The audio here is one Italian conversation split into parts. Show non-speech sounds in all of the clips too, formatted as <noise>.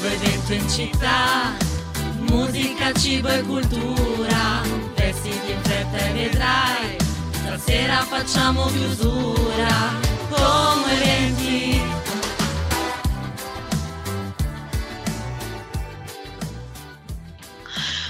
nuovo evento in città, musica, cibo e cultura, vestiti in fretta e vedrai, stasera facciamo chiusura, come eventi.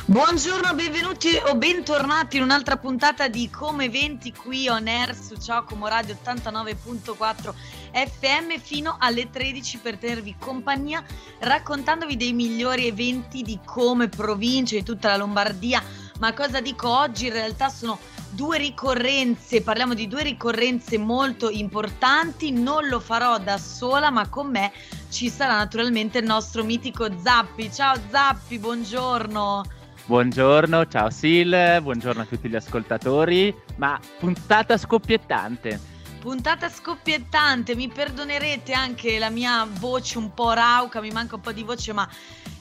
Buongiorno, benvenuti o bentornati in un'altra puntata di Come 20 qui on air su Ciocomo Radio 89.4 FM fino alle 13 per tenervi compagnia raccontandovi dei migliori eventi di come provincia di tutta la Lombardia. Ma cosa dico oggi? In realtà sono due ricorrenze, parliamo di due ricorrenze molto importanti, non lo farò da sola, ma con me ci sarà naturalmente il nostro mitico Zappi. Ciao Zappi, buongiorno. Buongiorno, ciao Sil, buongiorno a tutti gli ascoltatori, ma puntata scoppiettante. Puntata scoppiettante, mi perdonerete anche la mia voce un po' rauca, mi manca un po' di voce, ma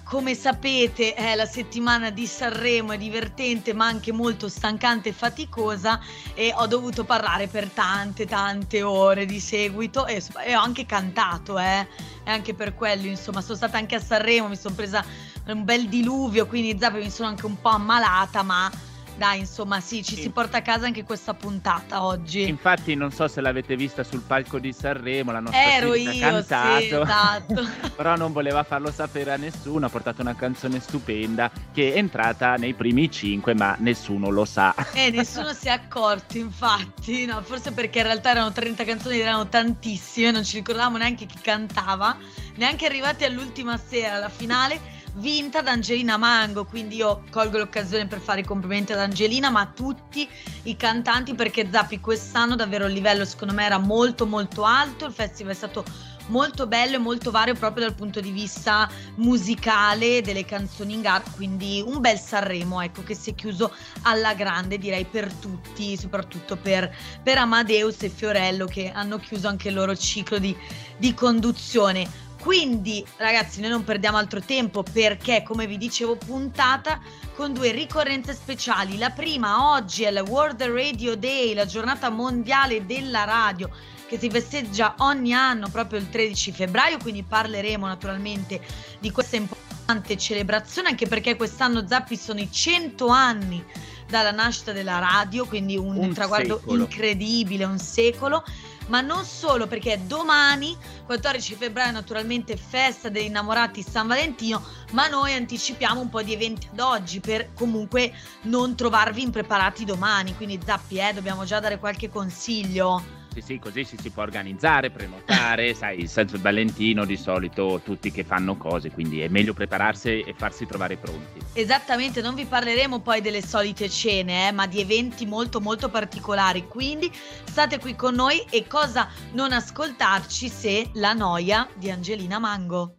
come sapete è la settimana di Sanremo, è divertente ma anche molto stancante e faticosa e ho dovuto parlare per tante tante ore di seguito e, e ho anche cantato, eh. Anche per quello, insomma, sono stata anche a Sanremo, mi sono presa un bel diluvio, quindi Zappi mi sono anche un po' ammalata, ma dai, insomma, sì, ci sì. si porta a casa anche questa puntata oggi. Infatti, non so se l'avete vista sul palco di Sanremo, la nostra Ero io, cantato, sì, esatto. <laughs> però non voleva farlo sapere a nessuno, ha portato una canzone stupenda che è entrata nei primi cinque, ma nessuno lo sa. Eh, <laughs> nessuno si è accorto, infatti, no, forse perché in realtà erano 30 canzoni, erano tantissime, non ci ricordavamo neanche chi cantava, neanche arrivati all'ultima sera, alla finale vinta da Angelina Mango, quindi io colgo l'occasione per fare i complimenti ad Angelina, ma a tutti i cantanti perché Zappi quest'anno davvero il livello secondo me era molto molto alto, il festival è stato molto bello e molto vario proprio dal punto di vista musicale delle canzoni in gara, quindi un bel Sanremo, ecco, che si è chiuso alla grande, direi per tutti, soprattutto per, per Amadeus e Fiorello che hanno chiuso anche il loro ciclo di, di conduzione. Quindi, ragazzi, noi non perdiamo altro tempo perché, come vi dicevo, puntata con due ricorrenze speciali. La prima oggi è il World Radio Day, la giornata mondiale della radio che si festeggia ogni anno proprio il 13 febbraio, quindi parleremo naturalmente di questa importante celebrazione anche perché quest'anno Zappi sono i 100 anni dalla nascita della radio, quindi un, un traguardo secolo. incredibile, un secolo ma non solo perché domani, 14 febbraio, naturalmente festa degli innamorati San Valentino, ma noi anticipiamo un po' di eventi ad oggi per comunque non trovarvi impreparati domani. Quindi Zappi, eh, dobbiamo già dare qualche consiglio. Sì, sì, così ci si può organizzare, prenotare, <laughs> sai, il San Valentino di solito tutti che fanno cose, quindi è meglio prepararsi e farsi trovare pronti. Esattamente, non vi parleremo poi delle solite cene, eh, ma di eventi molto molto particolari, quindi state qui con noi e cosa non ascoltarci se la noia di Angelina Mango.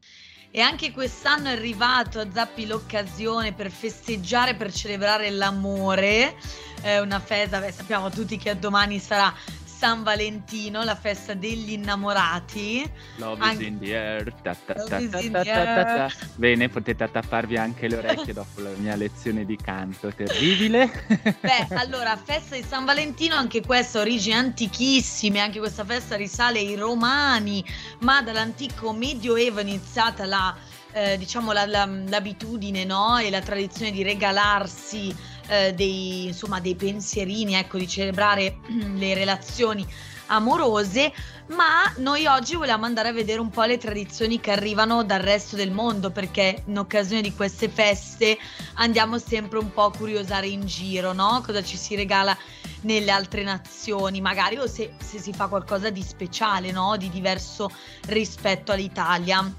E anche quest'anno è arrivato a Zappi l'occasione per festeggiare, per celebrare l'amore. È una festa, beh, sappiamo tutti che domani sarà San Valentino, la festa degli innamorati. Love is in the air. Ta, ta, ta, Bene, potete tapparvi anche le orecchie <laughs> dopo la mia lezione di canto terribile. <laughs> Beh, <laughs> allora, festa di San Valentino, anche questa origini antichissime, anche questa festa risale ai romani, ma dall'antico medioevo è iniziata la, eh, diciamo, la, la, l'abitudine no? e la tradizione di regalarsi eh, dei, insomma, dei pensierini, ecco, di celebrare <clears throat> le relazioni amorose, ma noi oggi vogliamo andare a vedere un po' le tradizioni che arrivano dal resto del mondo, perché in occasione di queste feste andiamo sempre un po' a curiosare in giro, no? Cosa ci si regala nelle altre nazioni, magari o se, se si fa qualcosa di speciale, no? Di diverso rispetto all'Italia.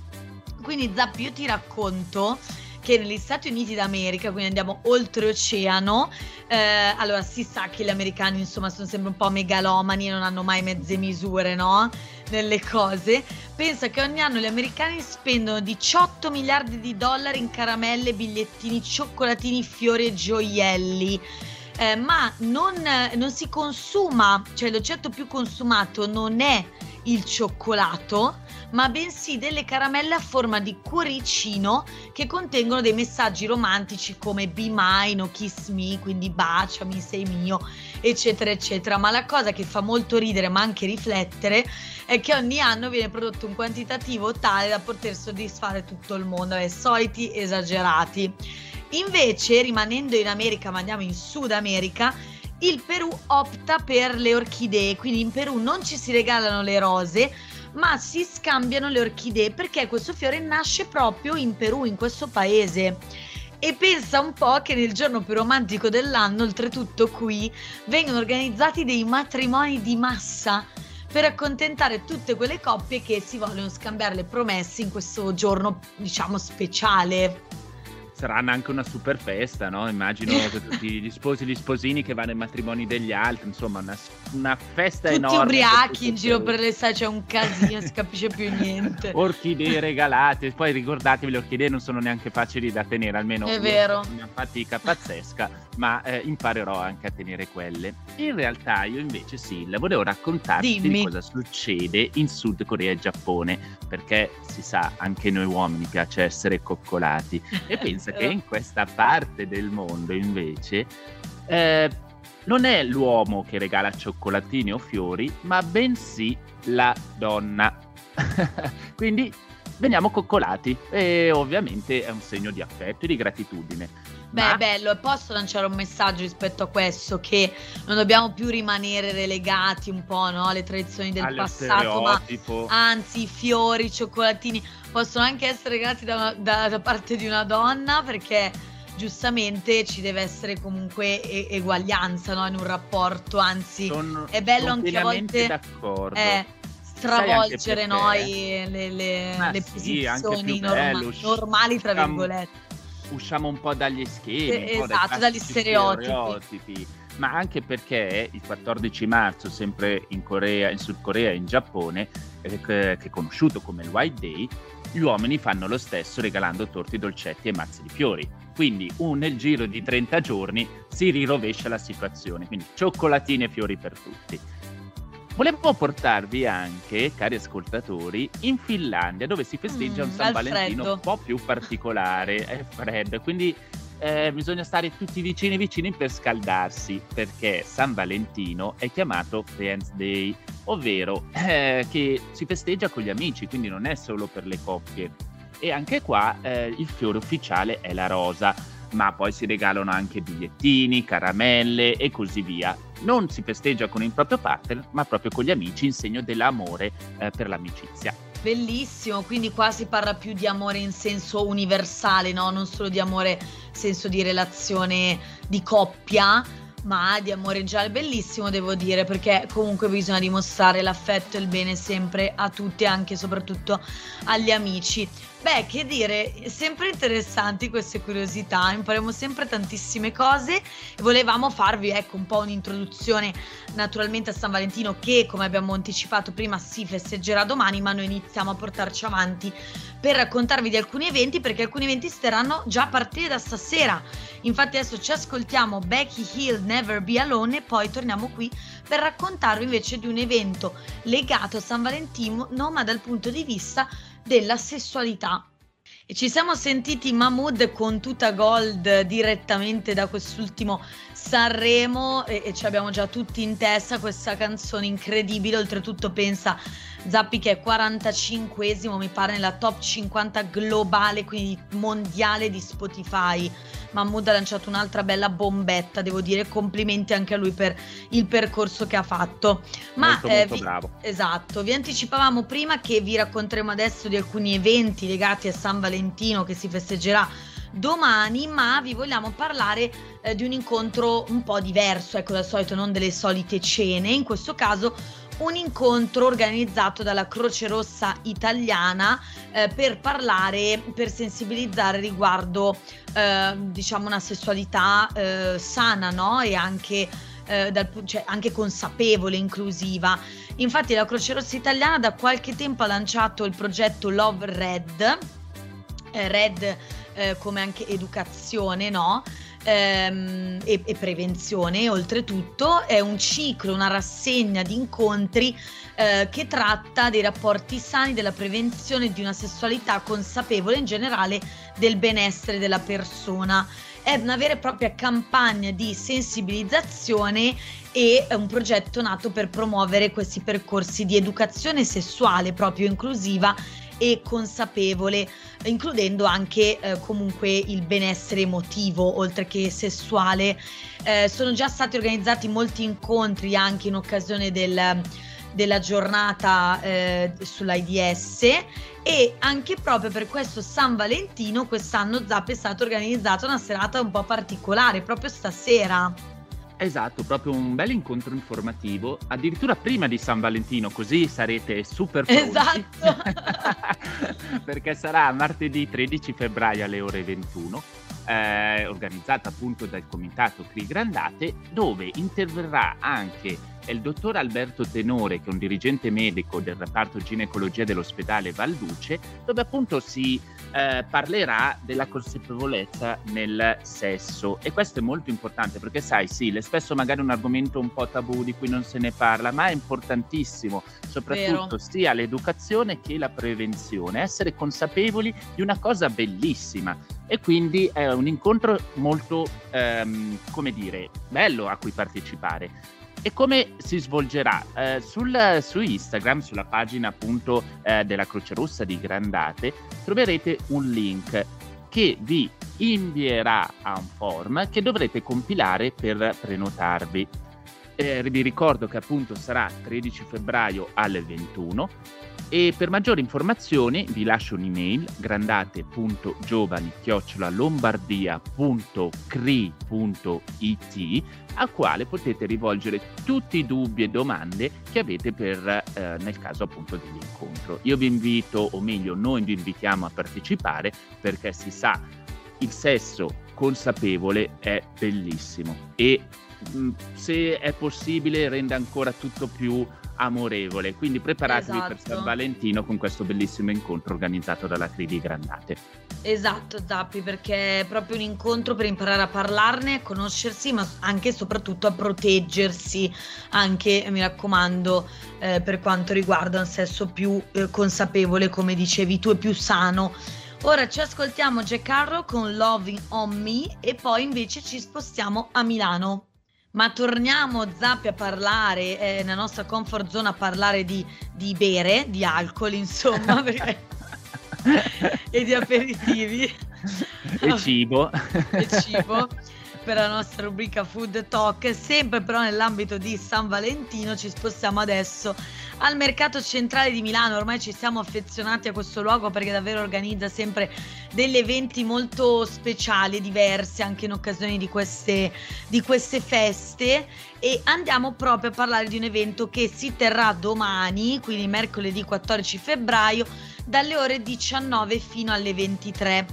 Quindi Zappi, io ti racconto che negli Stati Uniti d'America, quindi andiamo oltreoceano, eh, allora si sa che gli americani insomma sono sempre un po' megalomani e non hanno mai mezze misure, no? Nelle cose. Pensa che ogni anno gli americani spendono 18 miliardi di dollari in caramelle, bigliettini, cioccolatini, fiori e gioielli. Eh, ma non, non si consuma, cioè l'oggetto più consumato non è il cioccolato, ma bensì delle caramelle a forma di cuoricino che contengono dei messaggi romantici come be mine o kiss me, quindi baciami, sei mio, eccetera, eccetera. Ma la cosa che fa molto ridere ma anche riflettere è che ogni anno viene prodotto un quantitativo tale da poter soddisfare tutto il mondo, è soliti esagerati. Invece, rimanendo in America, ma andiamo in Sud America, il Perù opta per le orchidee, quindi in Perù non ci si regalano le rose, ma si scambiano le orchidee perché questo fiore nasce proprio in Perù, in questo paese. E pensa un po' che nel giorno più romantico dell'anno, oltretutto qui, vengono organizzati dei matrimoni di massa per accontentare tutte quelle coppie che si vogliono scambiare le promesse in questo giorno, diciamo, speciale saranno anche una super festa, no? Immagino <laughs> tutti gli sposi e gli sposini che vanno ai matrimoni degli altri, insomma, una, una festa tutti enorme. Tutti ubriachi in giro per le sale, c'è un casino, si <laughs> capisce più niente. Orchidee regalate, poi ricordatevi, le orchidee non sono neanche facili da tenere, almeno è vero. una fatica pazzesca, ma eh, imparerò anche a tenere quelle. In realtà io invece sì, volevo raccontarti Dimmi. di cosa succede in Sud Corea e Giappone, perché si sa, anche noi uomini piace essere coccolati e <laughs> pensa che in questa parte del mondo invece eh, non è l'uomo che regala cioccolatini o fiori, ma bensì la donna. <laughs> Quindi veniamo coccolati e ovviamente è un segno di affetto e di gratitudine. Beh, Ma- bello, e posso lanciare un messaggio rispetto a questo, che non dobbiamo più rimanere relegati un po' no, alle tradizioni del allo passato, ma anzi i fiori, i cioccolatini possono anche essere regalati da, da- da parte di una donna perché giustamente ci deve essere comunque e- eguaglianza no, in un rapporto, anzi Sono, è bello anche a volte d'accordo. eh, stravolgere noi le, le- le sì, posizioni norma- normali, tra virgolette. Usciamo un po' dagli schemi, Eh, po' dai esatto, dagli stereotipi. stereotipi. Ma anche perché il 14 marzo, sempre in Corea, in Sud Corea e in Giappone, eh, che è conosciuto come il White Day, gli uomini fanno lo stesso regalando torti, dolcetti e mazzi di fiori. Quindi un- nel giro di 30 giorni si rirovescia la situazione. Quindi cioccolatini e fiori per tutti. Volevo portarvi anche, cari ascoltatori, in Finlandia dove si festeggia un Mm, San al Valentino freddo. un po' più particolare, è freddo, quindi eh, bisogna stare tutti vicini vicini per scaldarsi, perché San Valentino è chiamato Friends Day, ovvero eh, che si festeggia con gli amici, quindi non è solo per le coppie. E anche qua eh, il fiore ufficiale è la rosa, ma poi si regalano anche bigliettini, caramelle e così via. Non si festeggia con il proprio partner, ma proprio con gli amici in segno dell'amore eh, per l'amicizia. Bellissimo, quindi qua si parla più di amore in senso universale, no? Non solo di amore senso di relazione di coppia, ma di amore in generale. Bellissimo, devo dire, perché comunque bisogna dimostrare l'affetto e il bene sempre a tutti, anche e soprattutto agli amici. Beh, che dire, sempre interessanti queste curiosità, impariamo sempre tantissime cose volevamo farvi ecco un po' un'introduzione naturalmente a San Valentino che come abbiamo anticipato prima si festeggerà domani, ma noi iniziamo a portarci avanti per raccontarvi di alcuni eventi perché alcuni eventi si terranno già a partire da stasera. Infatti adesso ci ascoltiamo Becky Hill Never Be Alone e poi torniamo qui per raccontarvi invece di un evento legato a San Valentino, ma dal punto di vista della sessualità. E ci siamo sentiti Mahmood con tuta gold direttamente da quest'ultimo Sanremo e, e ci abbiamo già tutti in testa questa canzone incredibile, oltretutto pensa Zappi che è 45esimo mi pare nella top 50 globale, quindi mondiale di Spotify. Mahmood ha lanciato un'altra bella bombetta, devo dire, complimenti anche a lui per il percorso che ha fatto. Ma molto, eh, molto vi- bravo. Esatto, vi anticipavamo prima che vi racconteremo adesso di alcuni eventi legati a San Valentino che si festeggerà domani, ma vi vogliamo parlare eh, di un incontro un po' diverso, ecco dal solito, non delle solite cene, in questo caso un incontro organizzato dalla Croce Rossa italiana eh, per parlare, per sensibilizzare riguardo eh, diciamo una sessualità eh, sana, no? E anche, eh, dal cioè, anche consapevole, inclusiva. Infatti la Croce Rossa italiana da qualche tempo ha lanciato il progetto Love Red, eh, Red eh, come anche educazione, no? Ehm, e, e, prevenzione, oltretutto, è un ciclo, una rassegna di incontri eh, che tratta dei rapporti sani, della prevenzione di una sessualità consapevole in generale del benessere della persona. È una vera e propria campagna di sensibilizzazione e un progetto nato per promuovere questi percorsi di educazione sessuale proprio inclusiva e consapevole, includendo anche eh, comunque il benessere emotivo oltre che sessuale. Eh, sono già stati organizzati molti incontri anche in occasione del della giornata eh, sull'AIDS e anche proprio per questo San Valentino quest'anno Zap è stata organizzata una serata un po' particolare, proprio stasera. Esatto, proprio un bel incontro informativo, addirittura prima di San Valentino, così sarete super pronti. Esatto. <laughs> Perché sarà martedì 13 febbraio alle ore 21 eh, organizzata appunto dal comitato CRI Grandate, dove interverrà anche il dottor Alberto Tenore, che è un dirigente medico del reparto ginecologia dell'ospedale Valduce, dove appunto si eh, parlerà della consapevolezza nel sesso. E questo è molto importante perché, sai, sì, è spesso magari un argomento un po' tabù di cui non se ne parla, ma è importantissimo, soprattutto Vero. sia l'educazione che la prevenzione, essere consapevoli di una cosa bellissima e quindi è un incontro molto, ehm, come dire, bello a cui partecipare. E come si svolgerà? Eh, sul, su Instagram, sulla pagina appunto eh, della Croce Rossa di Grandate, troverete un link che vi invierà a un form che dovrete compilare per prenotarvi. Eh, vi ricordo che appunto sarà 13 febbraio alle 21 e per maggiori informazioni vi lascio un'email grandate.giovani-lombardia.cri.it al quale potete rivolgere tutti i dubbi e domande che avete per, eh, nel caso appunto dell'incontro. Io vi invito, o meglio noi vi invitiamo a partecipare perché si sa il sesso consapevole è bellissimo e se è possibile rende ancora tutto più amorevole. Quindi preparatevi esatto. per San Valentino con questo bellissimo incontro organizzato dalla Cridi Grandate. Esatto, Zappi, perché è proprio un incontro per imparare a parlarne, a conoscersi, ma anche e soprattutto a proteggersi, anche, mi raccomando, eh, per quanto riguarda un sesso più eh, consapevole, come dicevi tu, e più sano. Ora ci ascoltiamo Jack con Loving on Me e poi invece ci spostiamo a Milano. Ma torniamo Zappi a parlare, eh, nella nostra comfort zone a parlare di, di bere, di alcol insomma, <laughs> perché... <laughs> e di aperitivi. E cibo. e cibo per la nostra rubrica Food Talk, sempre però nell'ambito di San Valentino ci spostiamo adesso al mercato centrale di Milano, ormai ci siamo affezionati a questo luogo perché davvero organizza sempre degli eventi molto speciali diversi anche in occasione di queste, di queste feste e andiamo proprio a parlare di un evento che si terrà domani, quindi mercoledì 14 febbraio, dalle ore 19 fino alle 23.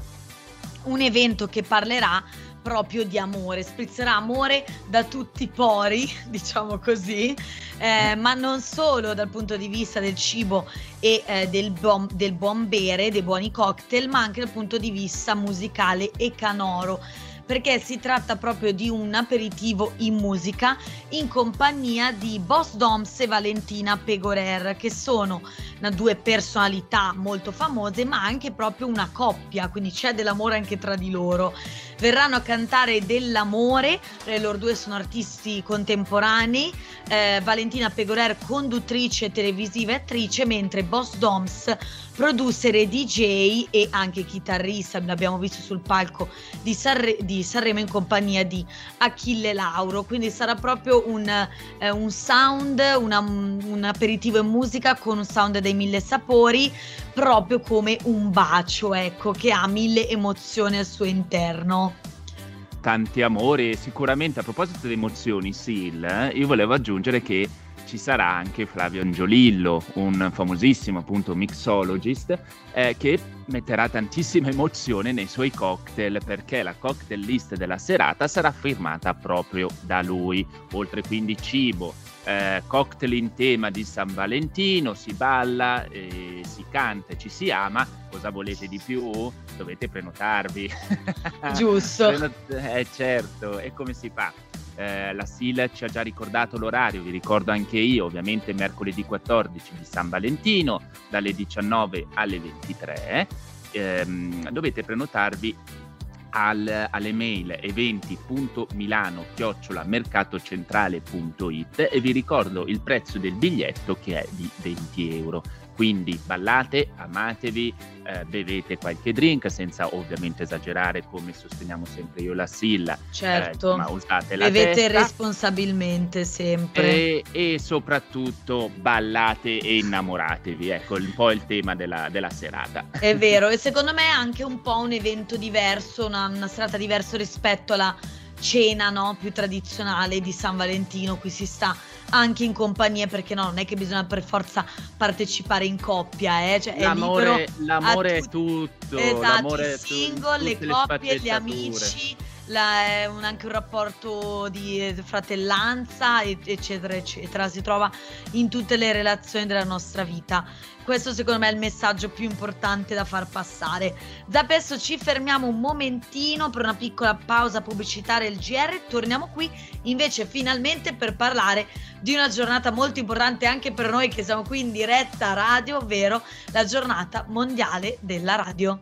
Un evento che parlerà proprio di amore, sprizzerà amore da tutti i pori, <laughs> diciamo così, eh, ma non solo dal punto di vista del cibo e eh, del, buon, del buon bere, dei buoni cocktail, ma anche dal punto di vista musicale e canoro perché si tratta proprio di un aperitivo in musica in compagnia di Boss Doms e Valentina Pegorer, che sono due personalità molto famose, ma anche proprio una coppia, quindi c'è dell'amore anche tra di loro. Verranno a cantare dell'amore, eh, loro due sono artisti contemporanei, eh, Valentina Pegorer conduttrice televisiva e attrice, mentre Boss Doms producer e DJ e anche chitarrista, l'abbiamo visto sul palco di, Sanre- di Sanremo in compagnia di Achille Lauro, quindi sarà proprio un, eh, un sound, una, un aperitivo in musica con un sound dei mille sapori, proprio come un bacio, ecco, che ha mille emozioni al suo interno. Tanti amori sicuramente. A proposito di emozioni, Sil, eh, io volevo aggiungere che ci sarà anche Flavio Angiolillo, un famosissimo appunto mixologist, eh, che metterà tantissima emozione nei suoi cocktail perché la cocktail list della serata sarà firmata proprio da lui, oltre quindi cibo, eh, cocktail in tema di San Valentino, si balla, eh, si canta ci si ama. Cosa volete di più? Dovete prenotarvi. <laughs> Giusto. Prenot- eh, certo, e come si fa? Eh, la SIL ci ha già ricordato l'orario, vi ricordo anche io, ovviamente mercoledì 14 di San Valentino, dalle 19 alle 23. Ehm, dovete prenotarvi al, alle mail eventi.milano-mercatocentrale.it e vi ricordo il prezzo del biglietto che è di 20 euro. Quindi ballate, amatevi, eh, bevete qualche drink senza ovviamente esagerare come sosteniamo sempre io la Silla. Certo, eh, ma usate la bevete testa. responsabilmente sempre. E, e soprattutto ballate e innamoratevi, ecco un po' il tema della, della serata. È vero, <laughs> e secondo me è anche un po' un evento diverso, una, una serata diversa rispetto alla cena no? più tradizionale di San Valentino, qui si sta anche in compagnia perché no, non è che bisogna per forza partecipare in coppia, eh? cioè, è l'amore, libero l'amore a è tu- tutto, Esatto, l'amore i è tu- single, le coppie, gli amici, la- un- anche un rapporto di eh, fratellanza, eccetera, eccetera. Si trova in tutte le relazioni della nostra vita. Questo secondo me è il messaggio più importante da far passare. Da adesso ci fermiamo un momentino per una piccola pausa pubblicitaria il GR. Torniamo qui invece finalmente per parlare di una giornata molto importante anche per noi che siamo qui in diretta radio, ovvero la giornata mondiale della radio.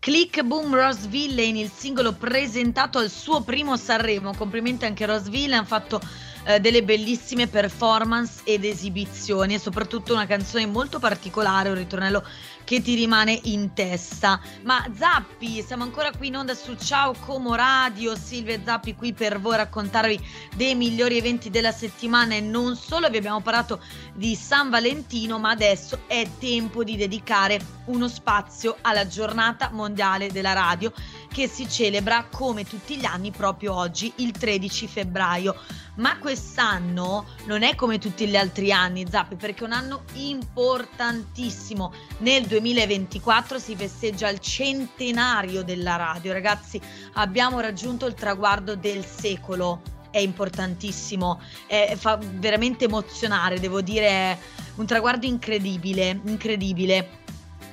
Click Boom Rose Villain, il singolo presentato al suo primo Sanremo. Complimenti anche a Rose Villain, hanno fatto eh, delle bellissime performance ed esibizioni e soprattutto una canzone molto particolare, un ritornello che ti rimane in testa. Ma Zappi, siamo ancora qui in onda su Ciao Como Radio, Silvia Zappi qui per voi raccontarvi dei migliori eventi della settimana. E non solo, vi abbiamo parlato di San Valentino, ma adesso è tempo di dedicare uno spazio alla giornata mondiale della radio che si celebra come tutti gli anni proprio oggi, il 13 febbraio. Ma quest'anno non è come tutti gli altri anni, Zappi, perché è un anno importantissimo. Nel 2024 si festeggia il centenario della radio. Ragazzi, abbiamo raggiunto il traguardo del secolo. È importantissimo, è- fa veramente emozionare, devo dire, è un traguardo incredibile, incredibile.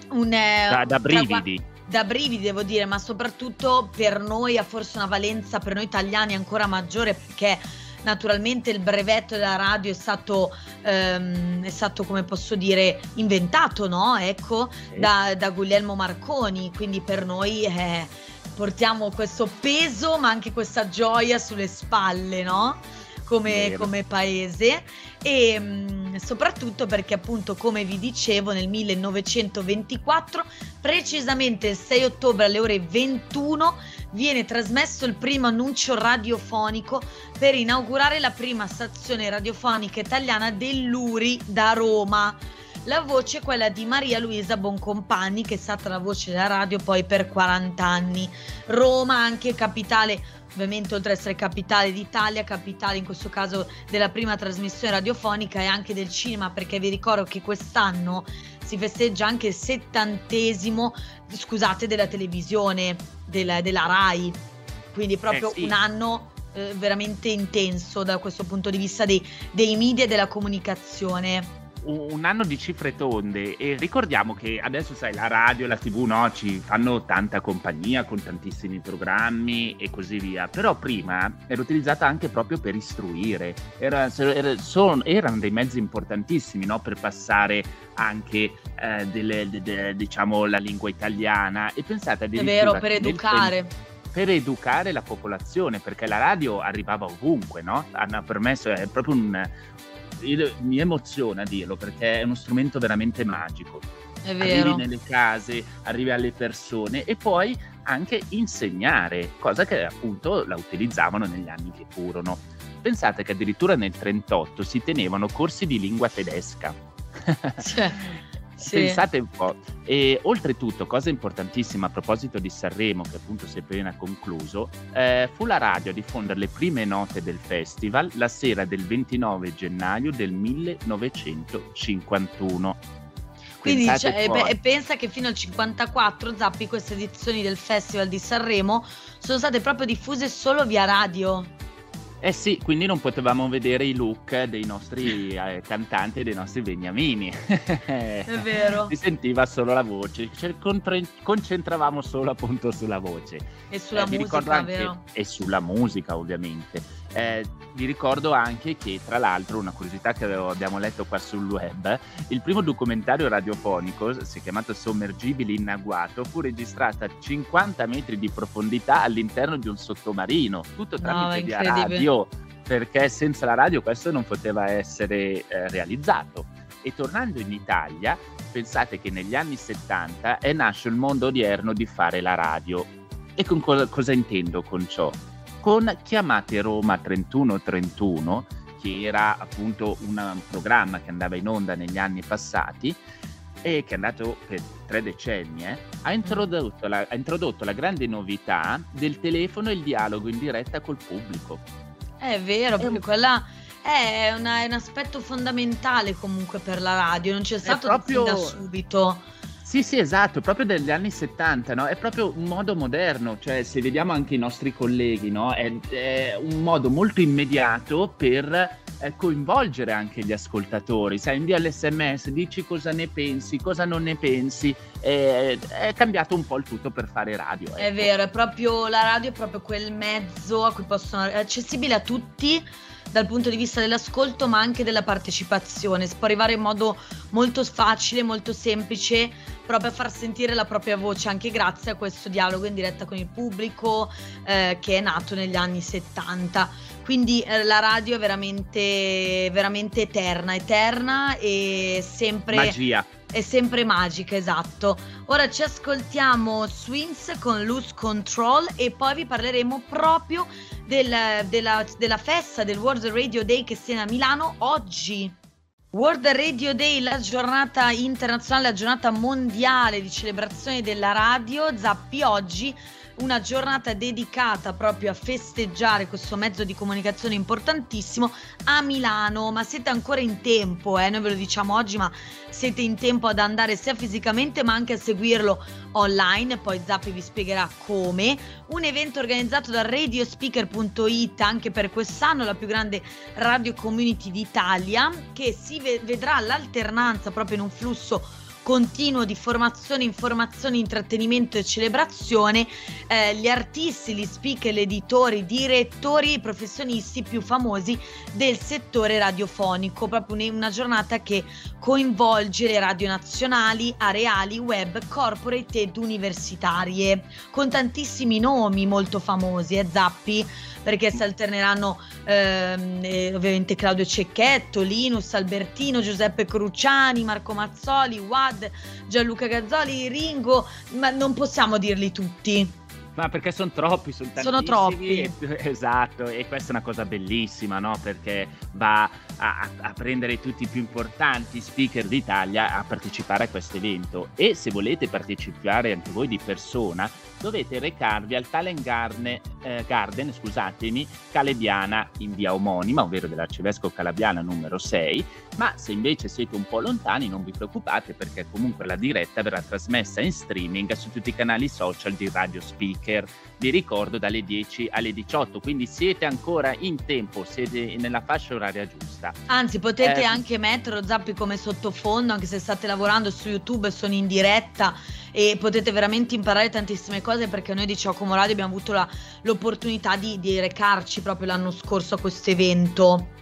Un, eh, Da, da brividi. Da brividi devo dire, ma soprattutto per noi ha forse una valenza per noi italiani ancora maggiore perché naturalmente il brevetto della radio è stato, ehm, è stato come posso dire, inventato, no? Ecco, da, da Guglielmo Marconi, quindi per noi eh, portiamo questo peso ma anche questa gioia sulle spalle, no? Come, come paese e mm, soprattutto perché appunto come vi dicevo nel 1924 precisamente il 6 ottobre alle ore 21 viene trasmesso il primo annuncio radiofonico per inaugurare la prima stazione radiofonica italiana dell'Uri da Roma. La voce è quella di Maria Luisa Boncompagni, che è stata la voce della radio poi per 40 anni. Roma, anche capitale, ovviamente oltre ad essere capitale d'Italia, capitale in questo caso della prima trasmissione radiofonica e anche del cinema, perché vi ricordo che quest'anno si festeggia anche il settantesimo, scusate, della televisione, della, della RAI. Quindi proprio Eh sì. un anno eh, veramente intenso da questo punto di vista dei, dei media e della comunicazione. Un anno di cifre tonde e ricordiamo che adesso sai la radio e la tv no, ci fanno tanta compagnia con tantissimi programmi e così via però prima era utilizzata anche proprio per istruire Era- era- son- erano dei mezzi importantissimi no, per passare anche eh, delle- de- de- diciamo la lingua italiana e pensate È addirittura vero, per educare. per educare la popolazione, perché la radio arrivava ovunque, no? Hanno permesso, è proprio un... io- mi emoziona dirlo perché è uno strumento veramente magico. È Arrivi vero. nelle case, arrivi alle persone e poi anche insegnare, cosa che appunto la utilizzavano negli anni che furono. Pensate che addirittura nel 38 si tenevano corsi di lingua tedesca. Cioè, <laughs> sì. Pensate un po'. E oltretutto, cosa importantissima a proposito di Sanremo, che appunto si è appena concluso, eh, fu la radio a diffondere le prime note del festival la sera del 29 gennaio del 1951. Quindi cioè, e pe- e pensa che fino al 54 Zappi queste edizioni del Festival di Sanremo sono state proprio diffuse solo via radio. Eh sì, quindi non potevamo vedere i look dei nostri eh, cantanti e dei nostri beniamini. È vero. Si sentiva solo la voce, ci concentravamo solo appunto sulla voce. E sulla eh, musica, anche, vero? E sulla musica, ovviamente. Eh, vi ricordo anche che, tra l'altro, una curiosità che avevo, abbiamo letto qua sul web, il primo documentario radiofonico, si è chiamato Sommergibili in agguato, fu registrato a 50 metri di profondità all'interno di un sottomarino, tutto tramite no, radio, perché senza la radio questo non poteva essere eh, realizzato. E tornando in Italia, pensate che negli anni 70 è nasce il mondo odierno di fare la radio. E con cosa, cosa intendo con ciò? Con Chiamate Roma 3131, che era appunto un programma che andava in onda negli anni passati e che è andato per tre decenni, eh, ha, introdotto la, ha introdotto la grande novità del telefono e il dialogo in diretta col pubblico. È vero, perché quella è, una, è un aspetto fondamentale comunque per la radio, non c'è stato proprio... da subito sì, sì, esatto, proprio degli anni 70, no? È proprio un modo moderno, cioè se vediamo anche i nostri colleghi, no? È, è un modo molto immediato per eh, coinvolgere anche gli ascoltatori. Sai, invia l'SMS, dici cosa ne pensi, cosa non ne pensi. È, è cambiato un po' il tutto per fare radio. Ecco. È vero, è proprio la radio è proprio quel mezzo a cui possono è accessibile a tutti dal punto di vista dell'ascolto ma anche della partecipazione. Si può arrivare in modo molto facile, molto semplice, proprio a far sentire la propria voce, anche grazie a questo dialogo in diretta con il pubblico eh, che è nato negli anni 70. Quindi eh, la radio è veramente, veramente eterna, eterna e sempre... Magia. È sempre magica, esatto. Ora ci ascoltiamo Swings con Loose Control e poi vi parleremo proprio del, della, della festa del World Radio Day che si è a Milano oggi. World Radio Day, la giornata internazionale, la giornata mondiale di celebrazione della radio. Zappi oggi una giornata dedicata proprio a festeggiare questo mezzo di comunicazione importantissimo a Milano, ma siete ancora in tempo, eh? noi ve lo diciamo oggi, ma siete in tempo ad andare sia fisicamente ma anche a seguirlo online, poi Zappi vi spiegherà come, un evento organizzato da radiospeaker.it anche per quest'anno, la più grande radio community d'Italia, che si vedrà l'alternanza proprio in un flusso continuo di formazione, informazione, intrattenimento e celebrazione, eh, gli artisti, gli speaker, gli editori, direttori e professionisti più famosi del settore radiofonico, proprio una giornata che coinvolge le radio nazionali, areali, web, corporate ed universitarie, con tantissimi nomi molto famosi, eh, Zappi, perché si alterneranno ehm, eh, ovviamente Claudio Cecchetto, Linus, Albertino, Giuseppe Cruciani, Marco Mazzoli, Wad, Gianluca Gazzoli, Ringo, ma non possiamo dirli tutti. Ma perché sono troppi, sono tantissimi. Sono troppi. <laughs> Esatto, e questa è una cosa bellissima, no? Perché va a, a, prendere tutti i più importanti speaker d'Italia a partecipare a questo evento. E se volete partecipare anche voi di persona, dovete recarvi al Talent Garden, eh, Garden scusatemi, Calebiana in via omonima, ovvero dell'Arcivescovo Calabiana numero 6. Ma se invece siete un po' lontani, non vi preoccupate perché comunque la diretta verrà trasmessa in streaming su tutti i canali social di Radio Speaker. Vi ricordo dalle 10 alle 18, quindi siete ancora in tempo, siete nella fascia oraria giusta. Anzi, potete eh, anche mettere Zappi come sottofondo, anche se state lavorando su YouTube, sono in diretta e potete veramente imparare tantissime cose perché noi di Ciocomo Radio abbiamo avuto la, l'opportunità di, di recarci proprio l'anno scorso a questo evento.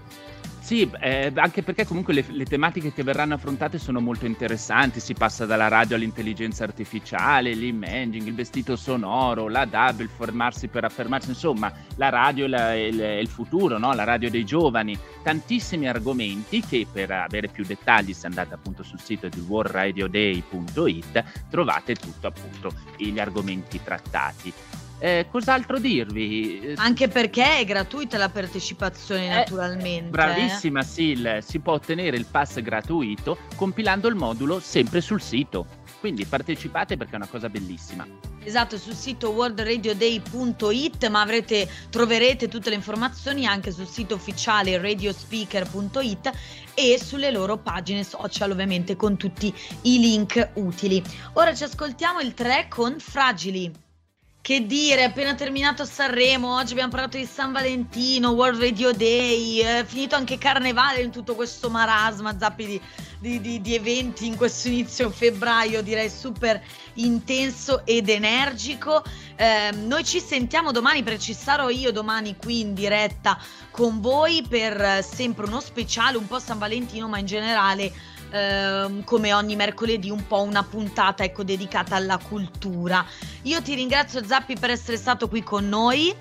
Sì, eh, anche perché comunque le, le, tematiche che verranno affrontate sono molto interessanti, si passa dalla radio all'intelligenza artificiale, l'imaging, il vestito sonoro, la DAB, il formarsi per affermarsi, insomma la radio è il, il, futuro, no? la radio dei giovani, tantissimi argomenti che per avere più dettagli se andate appunto sul sito di worldradioday.it trovate tutto appunto gli argomenti trattati. Eh, cos'altro dirvi? Anche perché è gratuita la partecipazione, eh, naturalmente. Bravissima, Sil. Si può ottenere il pass gratuito compilando il modulo sempre sul sito. Quindi partecipate perché è una cosa bellissima. Esatto, sul sito worldradioday.it, ma avrete, troverete tutte le informazioni anche sul sito ufficiale radiospeaker.it e sulle loro pagine social, ovviamente con tutti i link utili. Ora ci ascoltiamo il 3 con Fragili. Che dire, appena terminato Sanremo, oggi abbiamo parlato di San Valentino, World Radio Day, è finito anche Carnevale in tutto questo marasma, zappi di, di, di, di eventi in questo inizio febbraio, direi super intenso ed energico. Eh, noi ci sentiamo domani perché ci sarò io domani qui in diretta con voi per eh, sempre uno speciale, un po' San Valentino, ma in generale Ehm, come ogni mercoledì un po' una puntata ecco, dedicata alla cultura. Io ti ringrazio Zappi per essere stato qui con noi.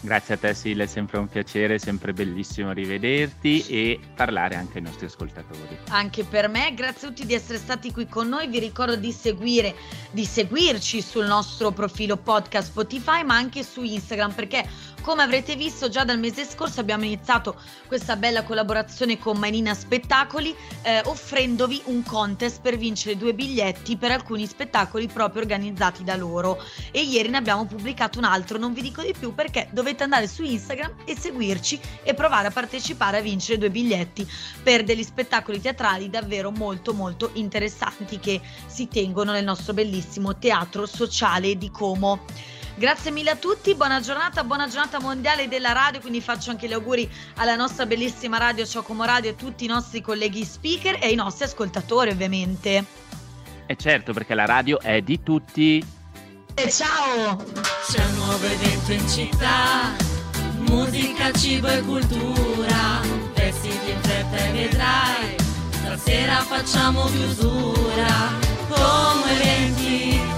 Grazie a te Sil, è sempre un piacere, è sempre bellissimo rivederti e parlare anche ai nostri ascoltatori. Anche per me, grazie a tutti di essere stati qui con noi, vi ricordo di seguire, di seguirci sul nostro profilo podcast Spotify ma anche su Instagram perché come avrete visto già dal mese scorso abbiamo iniziato questa bella collaborazione con Manina Spettacoli eh, offrendovi un contest per vincere due biglietti per alcuni spettacoli proprio organizzati da loro e ieri ne abbiamo pubblicato un altro, non vi dico di più perché dovete andare su Instagram e seguirci e provare a partecipare a vincere due biglietti per degli spettacoli teatrali davvero molto molto interessanti che si tengono nel nostro bellissimo teatro sociale di Como. Grazie mille a tutti, buona giornata, buona giornata mondiale della radio, quindi faccio anche gli auguri alla nostra bellissima radio Ciocomo Radio e a tutti i nostri colleghi speaker e ai nostri ascoltatori ovviamente. E certo, perché la radio è di tutti. E ciao! C'è un nuovo evento in città, musica, cibo e cultura, vestiti in fretta e vedrai, stasera facciamo chiusura, come eventi